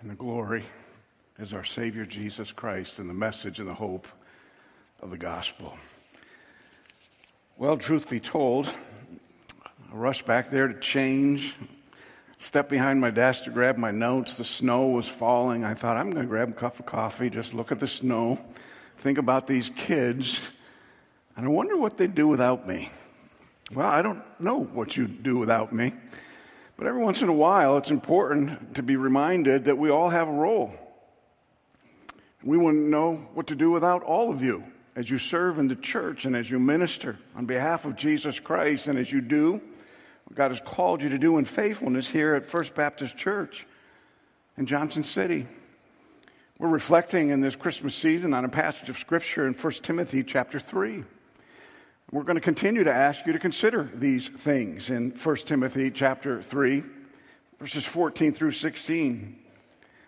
and the glory is our Savior Jesus Christ and the message and the hope of the gospel. Well, truth be told, I rushed back there to change, stepped behind my desk to grab my notes. The snow was falling. I thought, I'm going to grab a cup of coffee, just look at the snow, think about these kids, and I wonder what they'd do without me. Well, I don't know what you'd do without me. But every once in a while, it's important to be reminded that we all have a role. We wouldn't know what to do without all of you as you serve in the church and as you minister on behalf of Jesus Christ and as you do what God has called you to do in faithfulness here at First Baptist Church in Johnson City. We're reflecting in this Christmas season on a passage of Scripture in 1 Timothy chapter 3. We're going to continue to ask you to consider these things in 1 Timothy chapter 3, verses 14 through 16.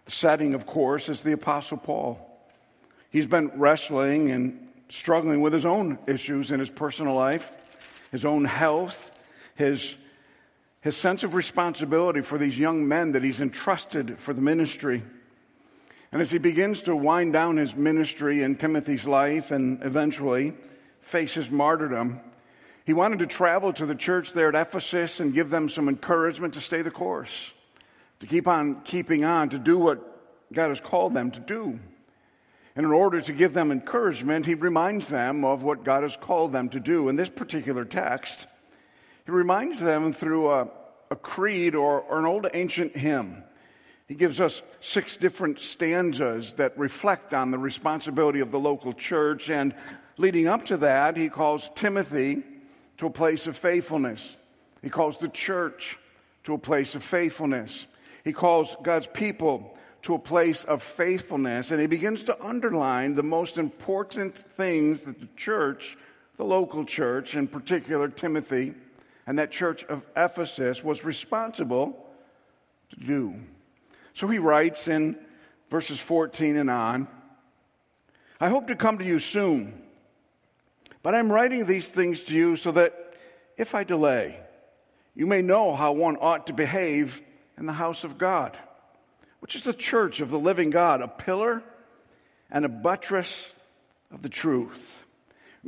The setting, of course, is the Apostle Paul. He's been wrestling and struggling with his own issues in his personal life, his own health, his, his sense of responsibility for these young men that he's entrusted for the ministry. And as he begins to wind down his ministry in Timothy's life and eventually faces martyrdom, he wanted to travel to the church there at Ephesus and give them some encouragement to stay the course, to keep on keeping on, to do what God has called them to do. And in order to give them encouragement, he reminds them of what God has called them to do. In this particular text, he reminds them through a, a creed or, or an old ancient hymn. He gives us six different stanzas that reflect on the responsibility of the local church and leading up to that, he calls Timothy to a place of faithfulness. He calls the church to a place of faithfulness. He calls God's people to a place of faithfulness. And he begins to underline the most important things that the church, the local church, in particular Timothy, and that church of Ephesus was responsible to do. So he writes in verses 14 and on I hope to come to you soon but I'm writing these things to you so that if I delay, you may know how one ought to behave in the house of God, which is the church of the living God, a pillar and a buttress of the truth.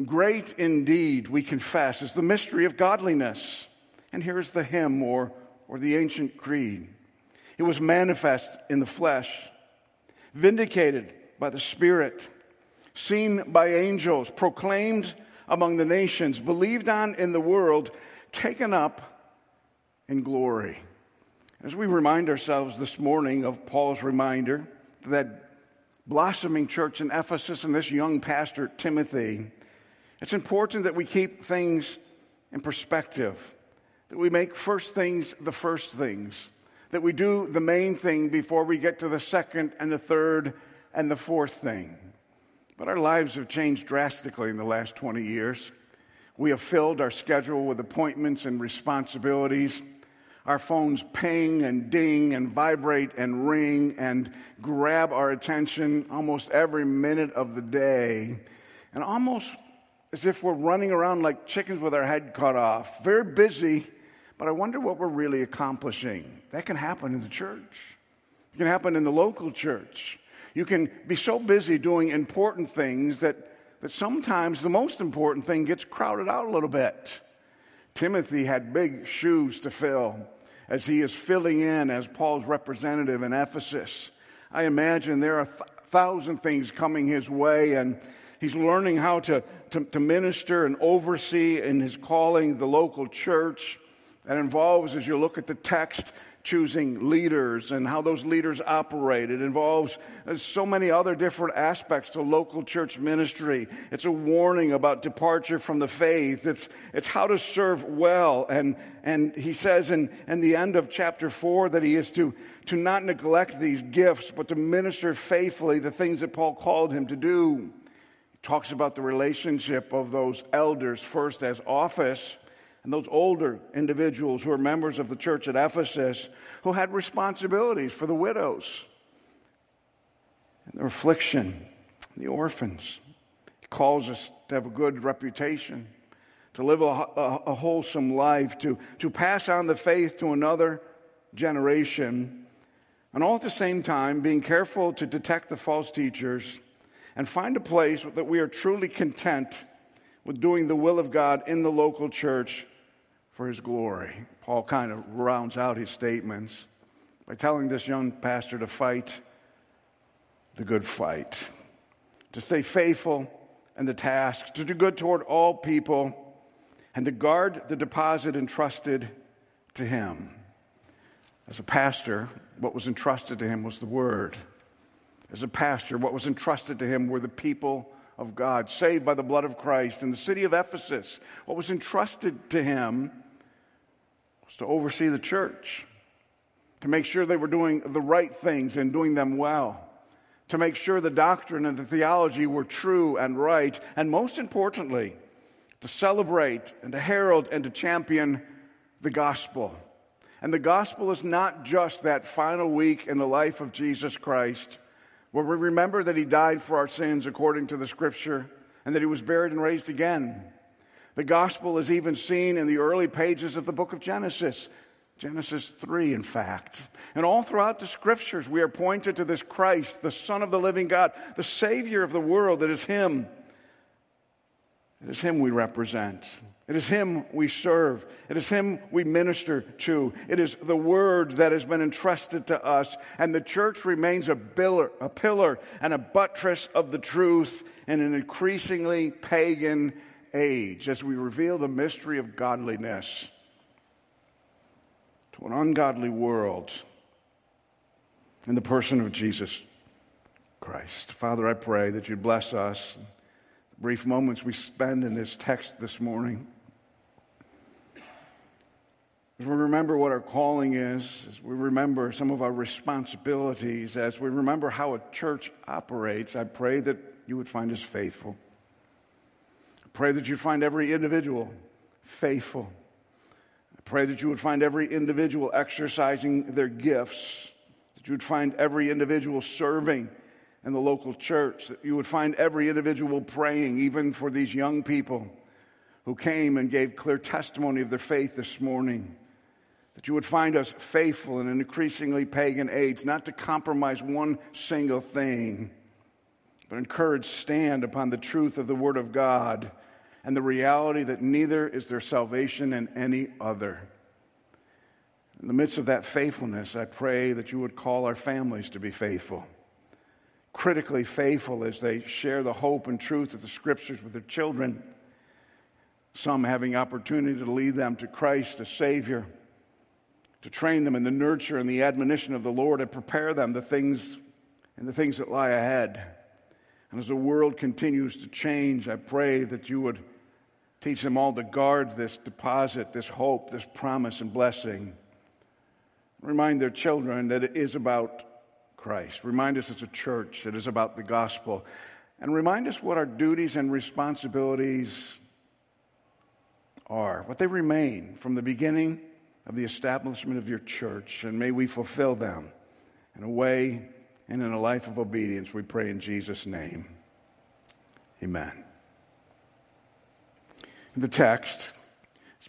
Great indeed, we confess, is the mystery of godliness. And here's the hymn or, or the ancient creed it was manifest in the flesh, vindicated by the Spirit seen by angels, proclaimed among the nations, believed on in the world, taken up in glory. As we remind ourselves this morning of Paul's reminder that blossoming church in Ephesus and this young pastor, Timothy, it's important that we keep things in perspective, that we make first things the first things, that we do the main thing before we get to the second and the third and the fourth thing. But our lives have changed drastically in the last 20 years. We have filled our schedule with appointments and responsibilities. Our phones ping and ding and vibrate and ring and grab our attention almost every minute of the day. And almost as if we're running around like chickens with our head cut off. Very busy, but I wonder what we're really accomplishing. That can happen in the church, it can happen in the local church. You can be so busy doing important things that, that sometimes the most important thing gets crowded out a little bit. Timothy had big shoes to fill as he is filling in as Paul's representative in Ephesus. I imagine there are a th- thousand things coming his way, and he's learning how to, to, to minister and oversee in his calling the local church. That involves, as you look at the text, choosing leaders and how those leaders operate. It involves uh, so many other different aspects to local church ministry. It's a warning about departure from the faith. It's, it's how to serve well. And, and he says in, in the end of chapter four that he is to, to not neglect these gifts, but to minister faithfully the things that Paul called him to do. He talks about the relationship of those elders first as office and those older individuals who are members of the church at Ephesus who had responsibilities for the widows and their affliction, the orphans. He calls us to have a good reputation, to live a, a, a wholesome life, to, to pass on the faith to another generation. And all at the same time, being careful to detect the false teachers and find a place that we are truly content with doing the will of God in the local church for his glory. Paul kind of rounds out his statements by telling this young pastor to fight the good fight, to stay faithful in the task, to do good toward all people, and to guard the deposit entrusted to him. As a pastor, what was entrusted to him was the word. As a pastor, what was entrusted to him were the people of God, saved by the blood of Christ. In the city of Ephesus, what was entrusted to him to oversee the church, to make sure they were doing the right things and doing them well, to make sure the doctrine and the theology were true and right, and most importantly, to celebrate and to herald and to champion the gospel. And the gospel is not just that final week in the life of Jesus Christ where we remember that he died for our sins according to the scripture and that he was buried and raised again. The gospel is even seen in the early pages of the book of Genesis. Genesis 3, in fact. And all throughout the scriptures, we are pointed to this Christ, the Son of the living God, the Savior of the world. That is Him. It is Him we represent. It is Him we serve. It is Him we minister to. It is the Word that has been entrusted to us. And the church remains a a pillar and a buttress of the truth in an increasingly pagan age as we reveal the mystery of godliness to an ungodly world in the person of Jesus Christ. Father, I pray that you'd bless us. The brief moments we spend in this text this morning. As we remember what our calling is, as we remember some of our responsibilities, as we remember how a church operates, I pray that you would find us faithful. Pray that you'd find every individual faithful. I pray that you would find every individual exercising their gifts, that you would find every individual serving in the local church, that you would find every individual praying, even for these young people who came and gave clear testimony of their faith this morning that you would find us faithful in an increasingly pagan age, not to compromise one single thing, but encourage stand upon the truth of the Word of God and the reality that neither is there salvation in any other. In the midst of that faithfulness, I pray that you would call our families to be faithful, critically faithful as they share the hope and truth of the Scriptures with their children, some having opportunity to lead them to Christ as Savior to train them in the nurture and the admonition of the Lord and prepare them the things and the things that lie ahead. And as the world continues to change, I pray that you would teach them all to guard this deposit, this hope, this promise and blessing. Remind their children that it is about Christ. Remind us it's a church it is about the gospel. And remind us what our duties and responsibilities are, what they remain from the beginning of the establishment of your church, and may we fulfill them in a way and in a life of obedience. We pray in Jesus' name. Amen. The text,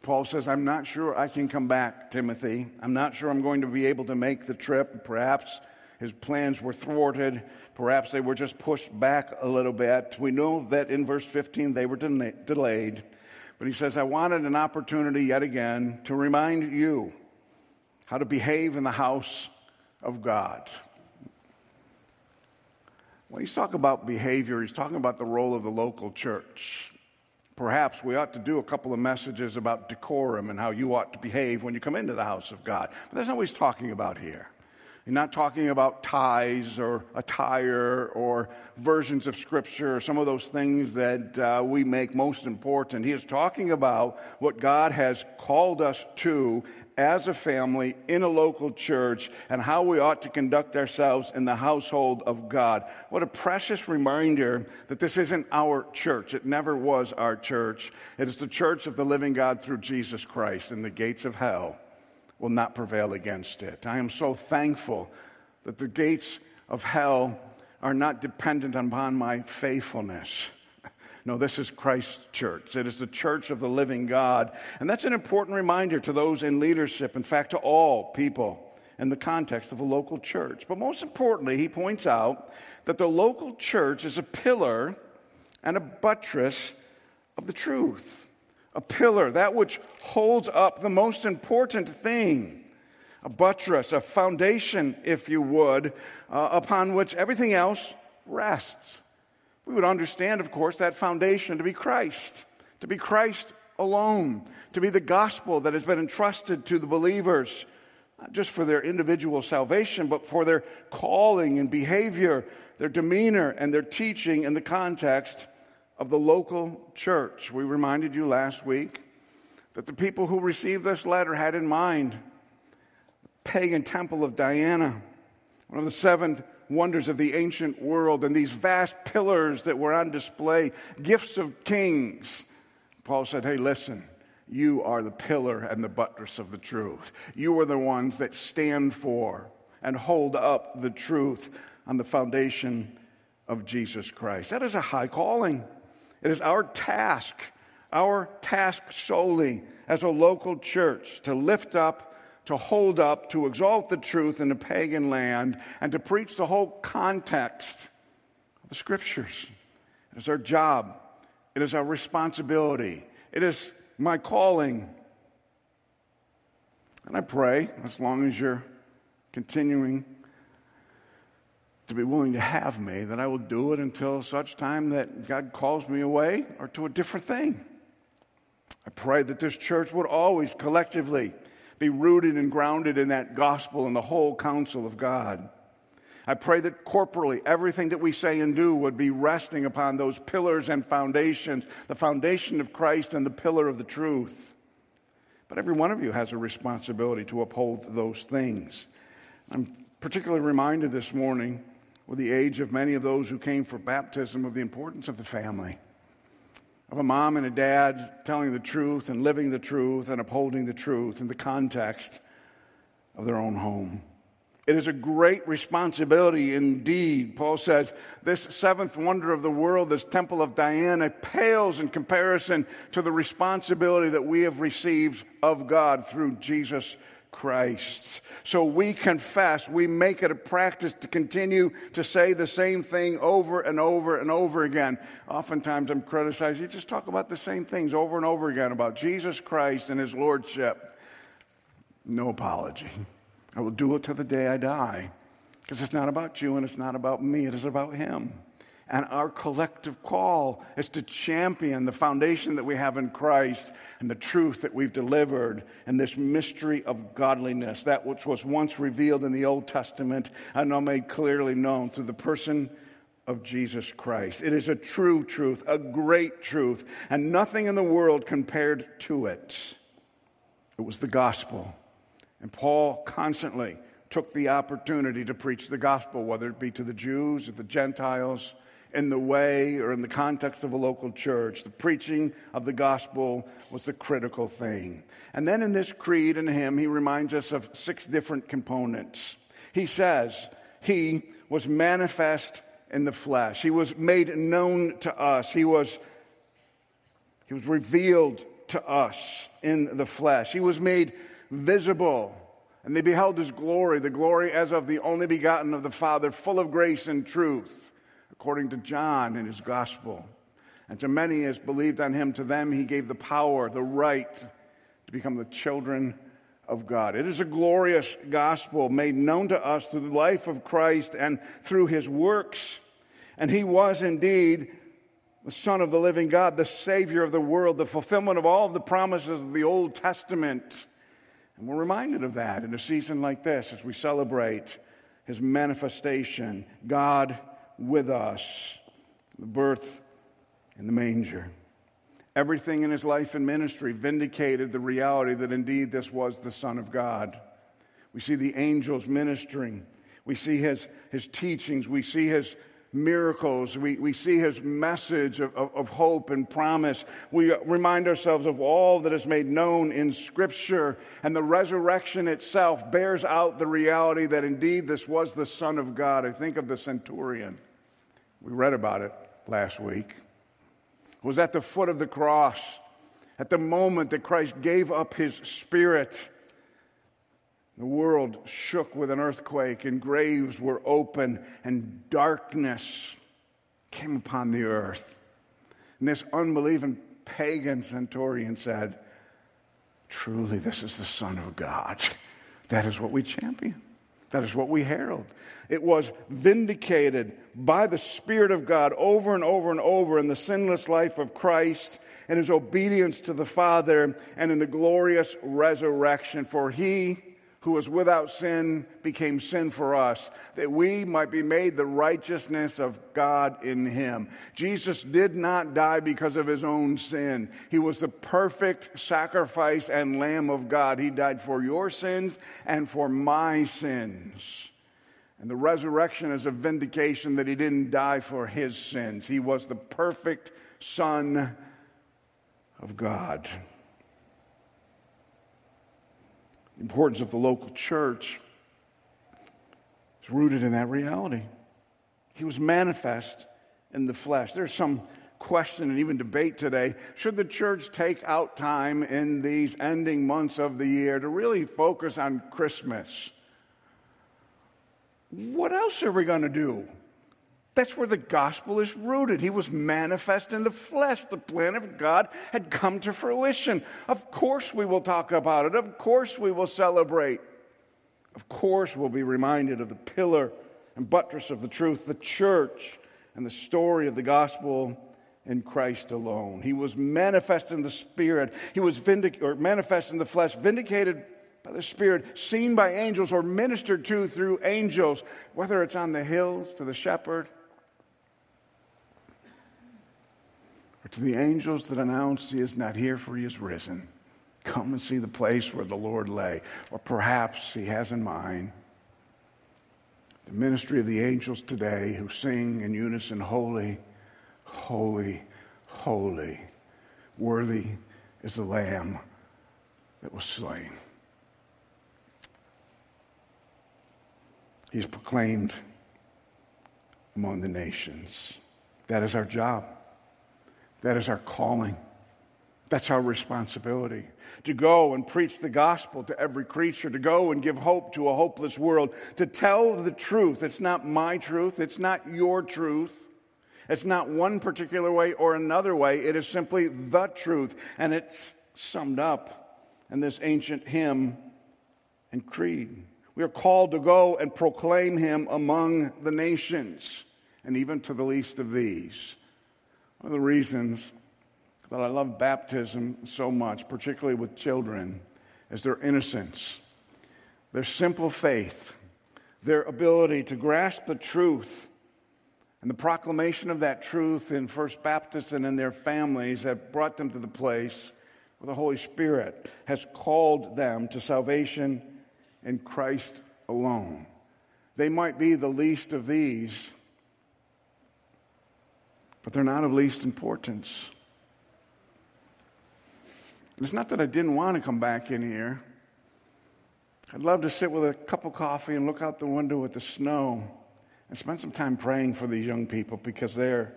Paul says, I'm not sure I can come back, Timothy. I'm not sure I'm going to be able to make the trip. Perhaps his plans were thwarted. Perhaps they were just pushed back a little bit. We know that in verse 15 they were delayed. But he says, I wanted an opportunity yet again to remind you how to behave in the house of God. When he's talking about behavior, he's talking about the role of the local church. Perhaps we ought to do a couple of messages about decorum and how you ought to behave when you come into the house of God. But that's not what he's talking about here. You're not talking about ties or attire or versions of Scripture or some of those things that uh, we make most important. He is talking about what God has called us to as a family in a local church and how we ought to conduct ourselves in the household of God. What a precious reminder that this isn't our church. It never was our church. It is the church of the living God through Jesus Christ, and the gates of hell will not prevail against it. I am so thankful that the gates of hell are not dependent upon my faithfulness. No, this is Christ's church. It is the church of the living God. And that's an important reminder to those in leadership, in fact, to all people in the context of a local church. But most importantly, he points out that the local church is a pillar and a buttress of the truth. A pillar, that which holds up the most important thing. A buttress, a foundation, if you would, uh, upon which everything else rests. We would understand, of course, that foundation to be Christ, to be Christ alone, to be the gospel that has been entrusted to the believers, not just for their individual salvation, but for their calling and behavior, their demeanor and their teaching in the context of the local church. We reminded you last week that the people who received this letter had in mind the pagan temple of Diana, one of the seven wonders of the ancient world, and these vast pillars that were on display, gifts of kings. Paul said, Hey, listen, you are the pillar and the buttress of the truth. You are the ones that stand for and hold up the truth on the foundation of Jesus Christ. That is a high calling. It is our task, our task solely as a local church to lift up, to hold up, to exalt the truth in a pagan land, and to preach the whole context of the scriptures. It is our job, it is our responsibility, it is my calling. And I pray, as long as you're continuing to be willing to have me, that I will do it until such time that God calls me away or to a different thing. I pray that this church would always collectively be rooted and grounded in that gospel and the whole counsel of God. I pray that corporally, everything that we say and do would be resting upon those pillars and foundations the foundation of Christ and the pillar of the truth. But every one of you has a responsibility to uphold those things. I'm particularly reminded this morning, with the age of many of those who came for baptism, of the importance of the family of a mom and a dad telling the truth and living the truth and upholding the truth in the context of their own home. It is a great responsibility indeed. Paul says, This seventh wonder of the world, this temple of Diana, pales in comparison to the responsibility that we have received of God through Jesus Christ. So we confess, we make it a practice to continue to say the same thing over and over and over again. Oftentimes I'm criticized, you just talk about the same things over and over again about Jesus Christ and his lordship. No apology. I will do it to the day I die because it's not about you and it's not about me, it is about him. And our collective call is to champion the foundation that we have in Christ and the truth that we've delivered and this mystery of godliness, that which was once revealed in the Old Testament and now made clearly known through the person of Jesus Christ. It is a true truth, a great truth, and nothing in the world compared to it. It was the gospel. And Paul constantly took the opportunity to preach the gospel, whether it be to the Jews or the Gentiles in the way or in the context of a local church. The preaching of the gospel was the critical thing. And then in this creed and hymn, he reminds us of six different components. He says, He was manifest in the flesh, He was made known to us, He was, he was revealed to us in the flesh, He was made visible. And they beheld his glory, the glory as of the only begotten of the Father, full of grace and truth according to John in his gospel. And to many as believed on him, to them he gave the power, the right to become the children of God. It is a glorious gospel made known to us through the life of Christ and through his works. And he was indeed the Son of the living God, the Savior of the world, the fulfillment of all of the promises of the Old Testament. And we're reminded of that in a season like this as we celebrate his manifestation. God with us, the birth in the manger. Everything in his life and ministry vindicated the reality that indeed this was the Son of God. We see the angels ministering. We see his, his teachings. We see his miracles. We, we see his message of, of, of, hope and promise. We remind ourselves of all that is made known in Scripture. And the resurrection itself bears out the reality that indeed this was the Son of God. I think of the centurion. We read about it last week. It was at the foot of the cross, at the moment that Christ gave up his spirit. The world shook with an earthquake, and graves were open, and darkness came upon the earth. And this unbelieving pagan centurion said, Truly, this is the Son of God. That is what we champion. That is what we herald. It was vindicated by the Spirit of God over and over and over in the sinless life of Christ and his obedience to the Father and in the glorious resurrection. For he who was without sin became sin for us, that we might be made the righteousness of God in him. Jesus did not die because of his own sin. He was the perfect sacrifice and Lamb of God. He died for your sins and for my sins. And the resurrection is a vindication that he didn't die for his sins. He was the perfect Son of God. The importance of the local church is rooted in that reality. He was manifest in the flesh. There's some question and even debate today should the church take out time in these ending months of the year to really focus on Christmas? What else are we going to do? That's where the gospel is rooted. He was manifest in the flesh. The plan of God had come to fruition. Of course, we will talk about it. Of course, we will celebrate. Of course, we'll be reminded of the pillar and buttress of the truth, the church, and the story of the gospel in Christ alone. He was manifest in the Spirit. He was vindic- or manifest in the flesh, vindicated by the Spirit, seen by angels, or ministered to through angels, whether it's on the hills to the shepherd to the angels that announce he is not here, for he is risen. Come and see the place where the Lord lay. Or perhaps he has in mind the ministry of the angels today who sing in unison, Holy, holy, holy. Worthy is the Lamb that was slain. He's proclaimed among the nations. That is our job. That is our calling. That's our responsibility to go and preach the gospel to every creature, to go and give hope to a hopeless world, to tell the truth. It's not my truth, it's not your truth. It's not one particular way or another way. It is simply the truth. And it's summed up in this ancient hymn and creed. We are called to go and proclaim him among the nations, and even to the least of these. One of the reasons that I love baptism so much, particularly with children, is their innocence, their simple faith, their ability to grasp the truth. And the proclamation of that truth in First Baptist and in their families have brought them to the place where the Holy Spirit has called them to salvation in Christ alone. They might be the least of these, but they're not of least importance. It's not that I didn't want to come back in here. I'd love to sit with a cup of coffee and look out the window at the snow and spend some time praying for these young people because they're,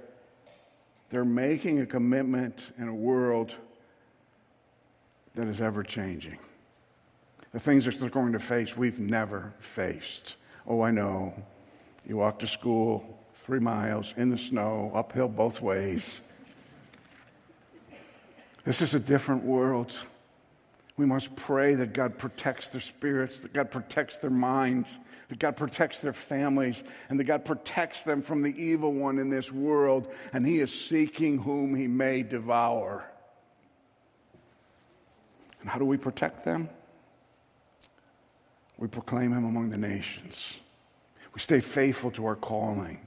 they're making a commitment in a world that is ever changing. The things that they're going to face, we've never faced. Oh, I know. You walk to school, three miles in the snow, uphill both ways. This is a different world. We must pray that God protects their spirits, that God protects their minds, that God protects their families, and that God protects them from the evil one in this world, and He is seeking whom He may devour. And how do we protect them? We proclaim Him among the nations. We stay faithful to our calling.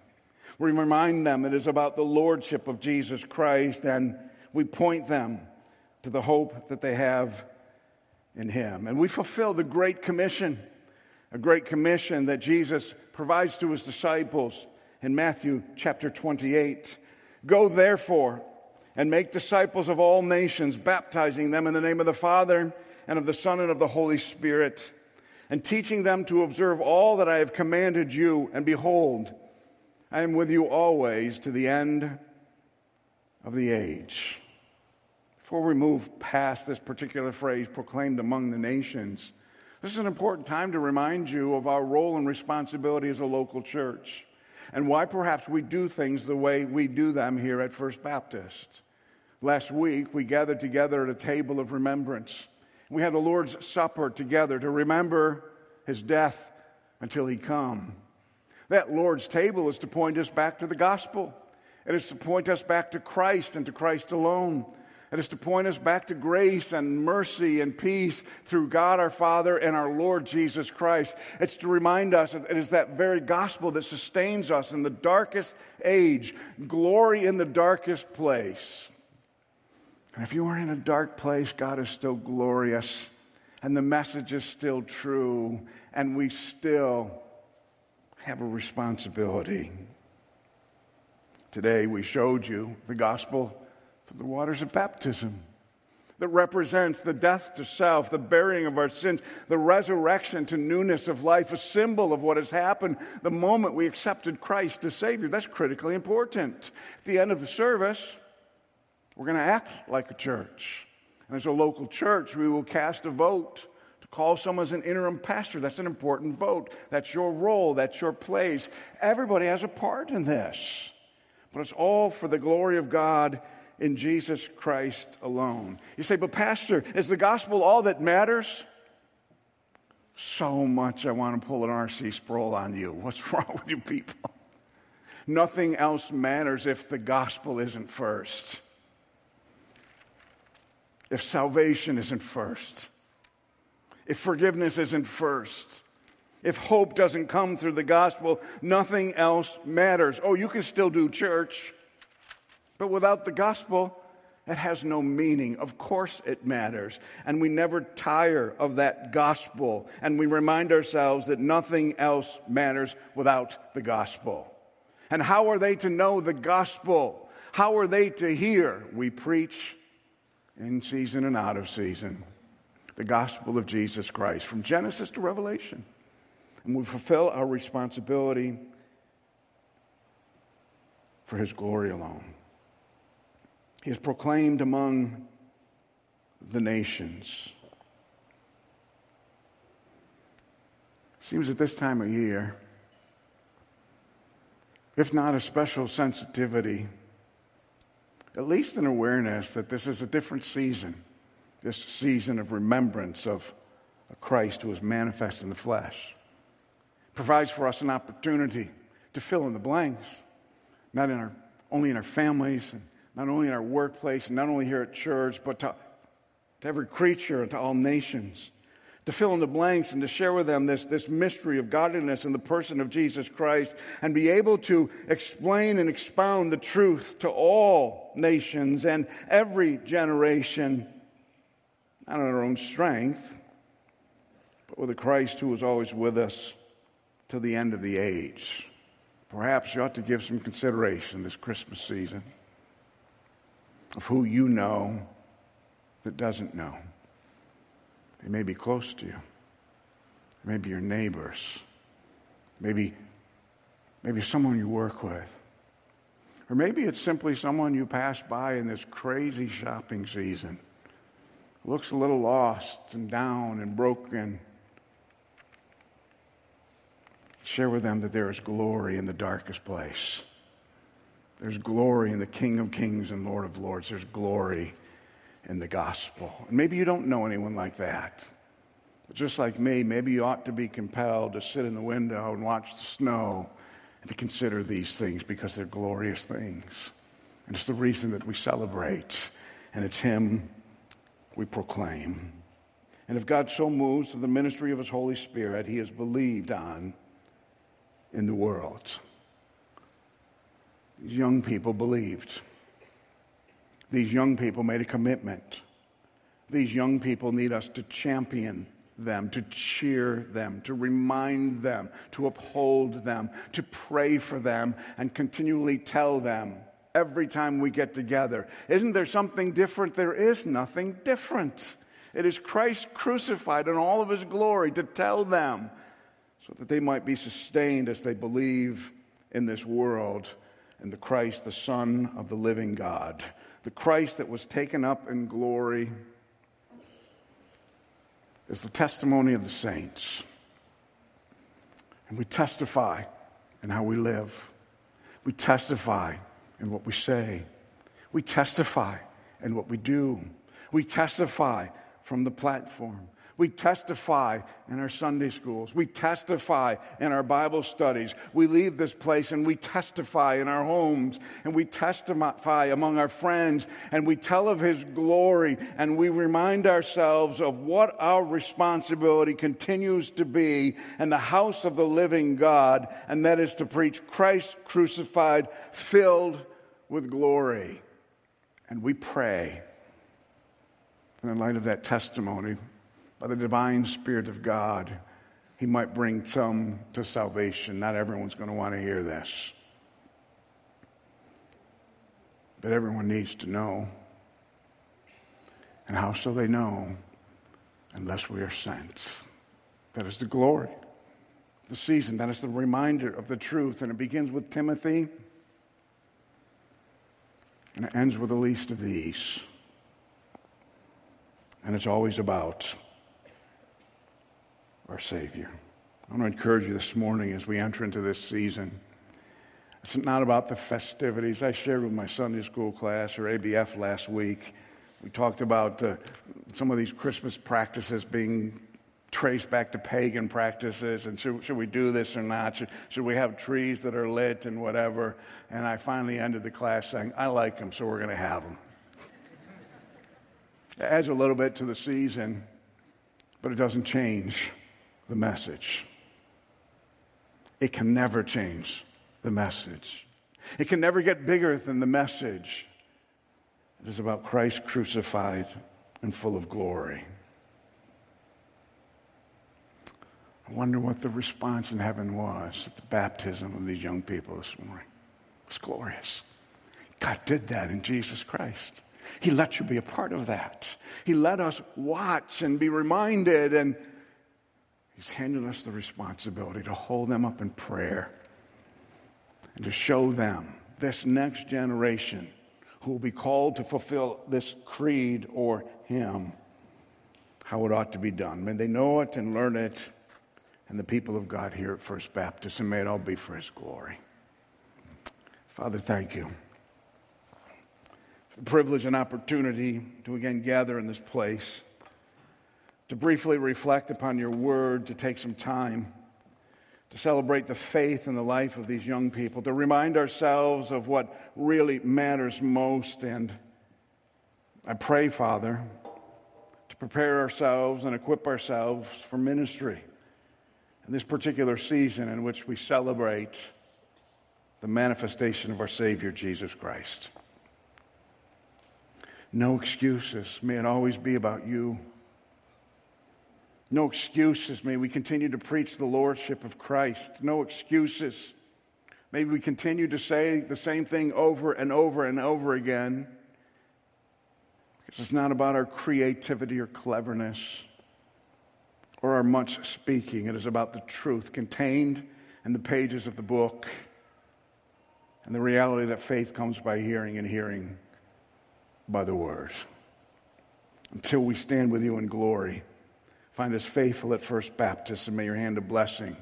We remind them it is about the lordship of Jesus Christ, and we point them to the hope that they have in Him. And we fulfill the Great Commission, a great commission that Jesus provides to His disciples in Matthew chapter 28. Go therefore and make disciples of all nations, baptizing them in the name of the Father and of the Son and of the Holy Spirit, and teaching them to observe all that I have commanded you. And behold, I am with you always to the end of the age. Before we move past this particular phrase, proclaimed among the nations, This is an important time to remind you of our role and responsibility as a local church and why perhaps we do things the way we do them here at First Baptist. Last week, we gathered together at a table of remembrance. We had the Lord's Supper together to remember his death until he come. That Lord's table is to point us back to the gospel. It is to point us back to Christ and to Christ alone. It is to point us back to grace and mercy and peace through God our Father and our Lord Jesus Christ. It's to remind us that it is that very gospel that sustains us in the darkest age, glory in the darkest place. And if you are in a dark place, God is still glorious, and the message is still true, and we still have a responsibility. Today, we showed you the gospel through the waters of baptism that represents the death to self, the burying of our sins, the resurrection to newness of life, a symbol of what has happened the moment we accepted Christ as Savior. That's critically important. At the end of the service, we're going to act like a church. And as a local church, we will cast a vote call someone as an interim pastor. That's an important vote. That's your role, that's your place. Everybody has a part in this. But it's all for the glory of God in Jesus Christ alone. You say, but Pastor, is the gospel all that matters? So much I want to pull an R.C. Sproul on you. What's wrong with you people? Nothing else matters if the gospel isn't first. If salvation isn't first. If forgiveness isn't first. If hope doesn't come through the gospel, nothing else matters. Oh, you can still do church. But without the gospel, it has no meaning. Of course, it matters. And we never tire of that gospel. And we remind ourselves that nothing else matters without the gospel. And how are they to know the gospel? How are they to hear? We preach in season and out of season the gospel of Jesus Christ from Genesis to Revelation. And we fulfill our responsibility for his glory alone. He is proclaimed among the nations. Seems at this time of year, if not a special sensitivity, at least an awareness that this is a different season, this season of remembrance of a Christ who is manifest in the flesh. Provides for us an opportunity to fill in the blanks, not in our, only in our families and not only in our workplace, and not only here at church, but to, to every creature and to all nations. To fill in the blanks and to share with them this, this mystery of godliness in the person of Jesus Christ and be able to explain and expound the truth to all nations and every generation, not on our own strength, but with a Christ who is always with us to the end of the age. Perhaps you ought to give some consideration this Christmas season of who you know that doesn't know. They may be close to you. Maybe your neighbors. Maybe, maybe someone you work with. Or maybe it's simply someone you pass by in this crazy shopping season. Looks a little lost and down and broken. Share with them that there is glory in the darkest place. There's glory in the King of Kings and Lord of Lords. There's glory in the gospel. And maybe you don't know anyone like that. But just like me, maybe you ought to be compelled to sit in the window and watch the snow and to consider these things because they're glorious things. And it's the reason that we celebrate. And it's Him we proclaim. And if God so moves through the ministry of His Holy Spirit, He is believed on in the world. These young people believed. These young people made a commitment. These young people need us to champion them, to cheer them, to remind them, to uphold them, to pray for them, and continually tell them every time we get together Isn't there something different? There is nothing different. It is Christ crucified in all of his glory to tell them so that they might be sustained as they believe in this world and the Christ, the Son of the living God, the Christ that was taken up in glory is the testimony of the saints. And we testify in how we live. We testify in what we say. We testify in what we do. We testify from the platform. We testify in our Sunday schools. We testify in our Bible studies. We leave this place and we testify in our homes and we testify among our friends and we tell of His glory and we remind ourselves of what our responsibility continues to be in the house of the living God, and that is to preach Christ crucified, filled with glory. And we pray. And in light of that testimony, by the divine Spirit of God, He might bring some to salvation. Not everyone's going to want to hear this. But everyone needs to know. And how shall they know unless we are sent? That is the glory, the season. That is the reminder of the truth. And it begins with Timothy and it ends with the least of these. And it's always about our Savior. I want to encourage you this morning as we enter into this season. It's not about the festivities. I shared with my Sunday school class or ABF last week. We talked about uh, some of these Christmas practices being traced back to pagan practices and should, should we do this or not? Should, should we have trees that are lit and whatever? And I finally ended the class saying, I like them, so we're going to have them. It adds a little bit to the season, but it doesn't change the message. It can never change the message. It can never get bigger than the message. It is about Christ crucified and full of glory. I wonder what the response in heaven was at the baptism of these young people this morning. It was glorious. God did that in Jesus Christ. He let you be a part of that. He let us watch and be reminded and He's handed us the responsibility to hold them up in prayer and to show them, this next generation who will be called to fulfill this creed or hymn, how it ought to be done. May they know it and learn it, and the people of God here at First Baptist, and may it all be for His glory. Father, thank you for the privilege and opportunity to again gather in this place to briefly reflect upon your word, to take some time to celebrate the faith and the life of these young people, to remind ourselves of what really matters most. And I pray, Father, to prepare ourselves and equip ourselves for ministry in this particular season in which we celebrate the manifestation of our Savior, Jesus Christ. No excuses. May it always be about you. No excuses. May we continue to preach the Lordship of Christ. No excuses. May we continue to say the same thing over and over and over again. Because it's not about our creativity or cleverness or our much speaking. It is about the truth contained in the pages of the book and the reality that faith comes by hearing and hearing by the word. Until we stand with you in glory. Find us faithful at First Baptist, and may your hand of blessing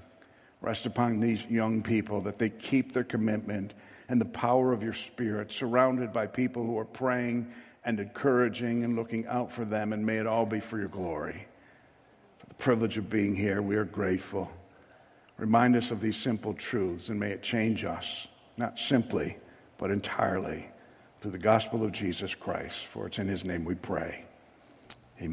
rest upon these young people that they keep their commitment and the power of your Spirit, surrounded by people who are praying and encouraging and looking out for them, and may it all be for your glory. For the privilege of being here, we are grateful. Remind us of these simple truths, and may it change us, not simply, but entirely, through the gospel of Jesus Christ. For it's in his name we pray.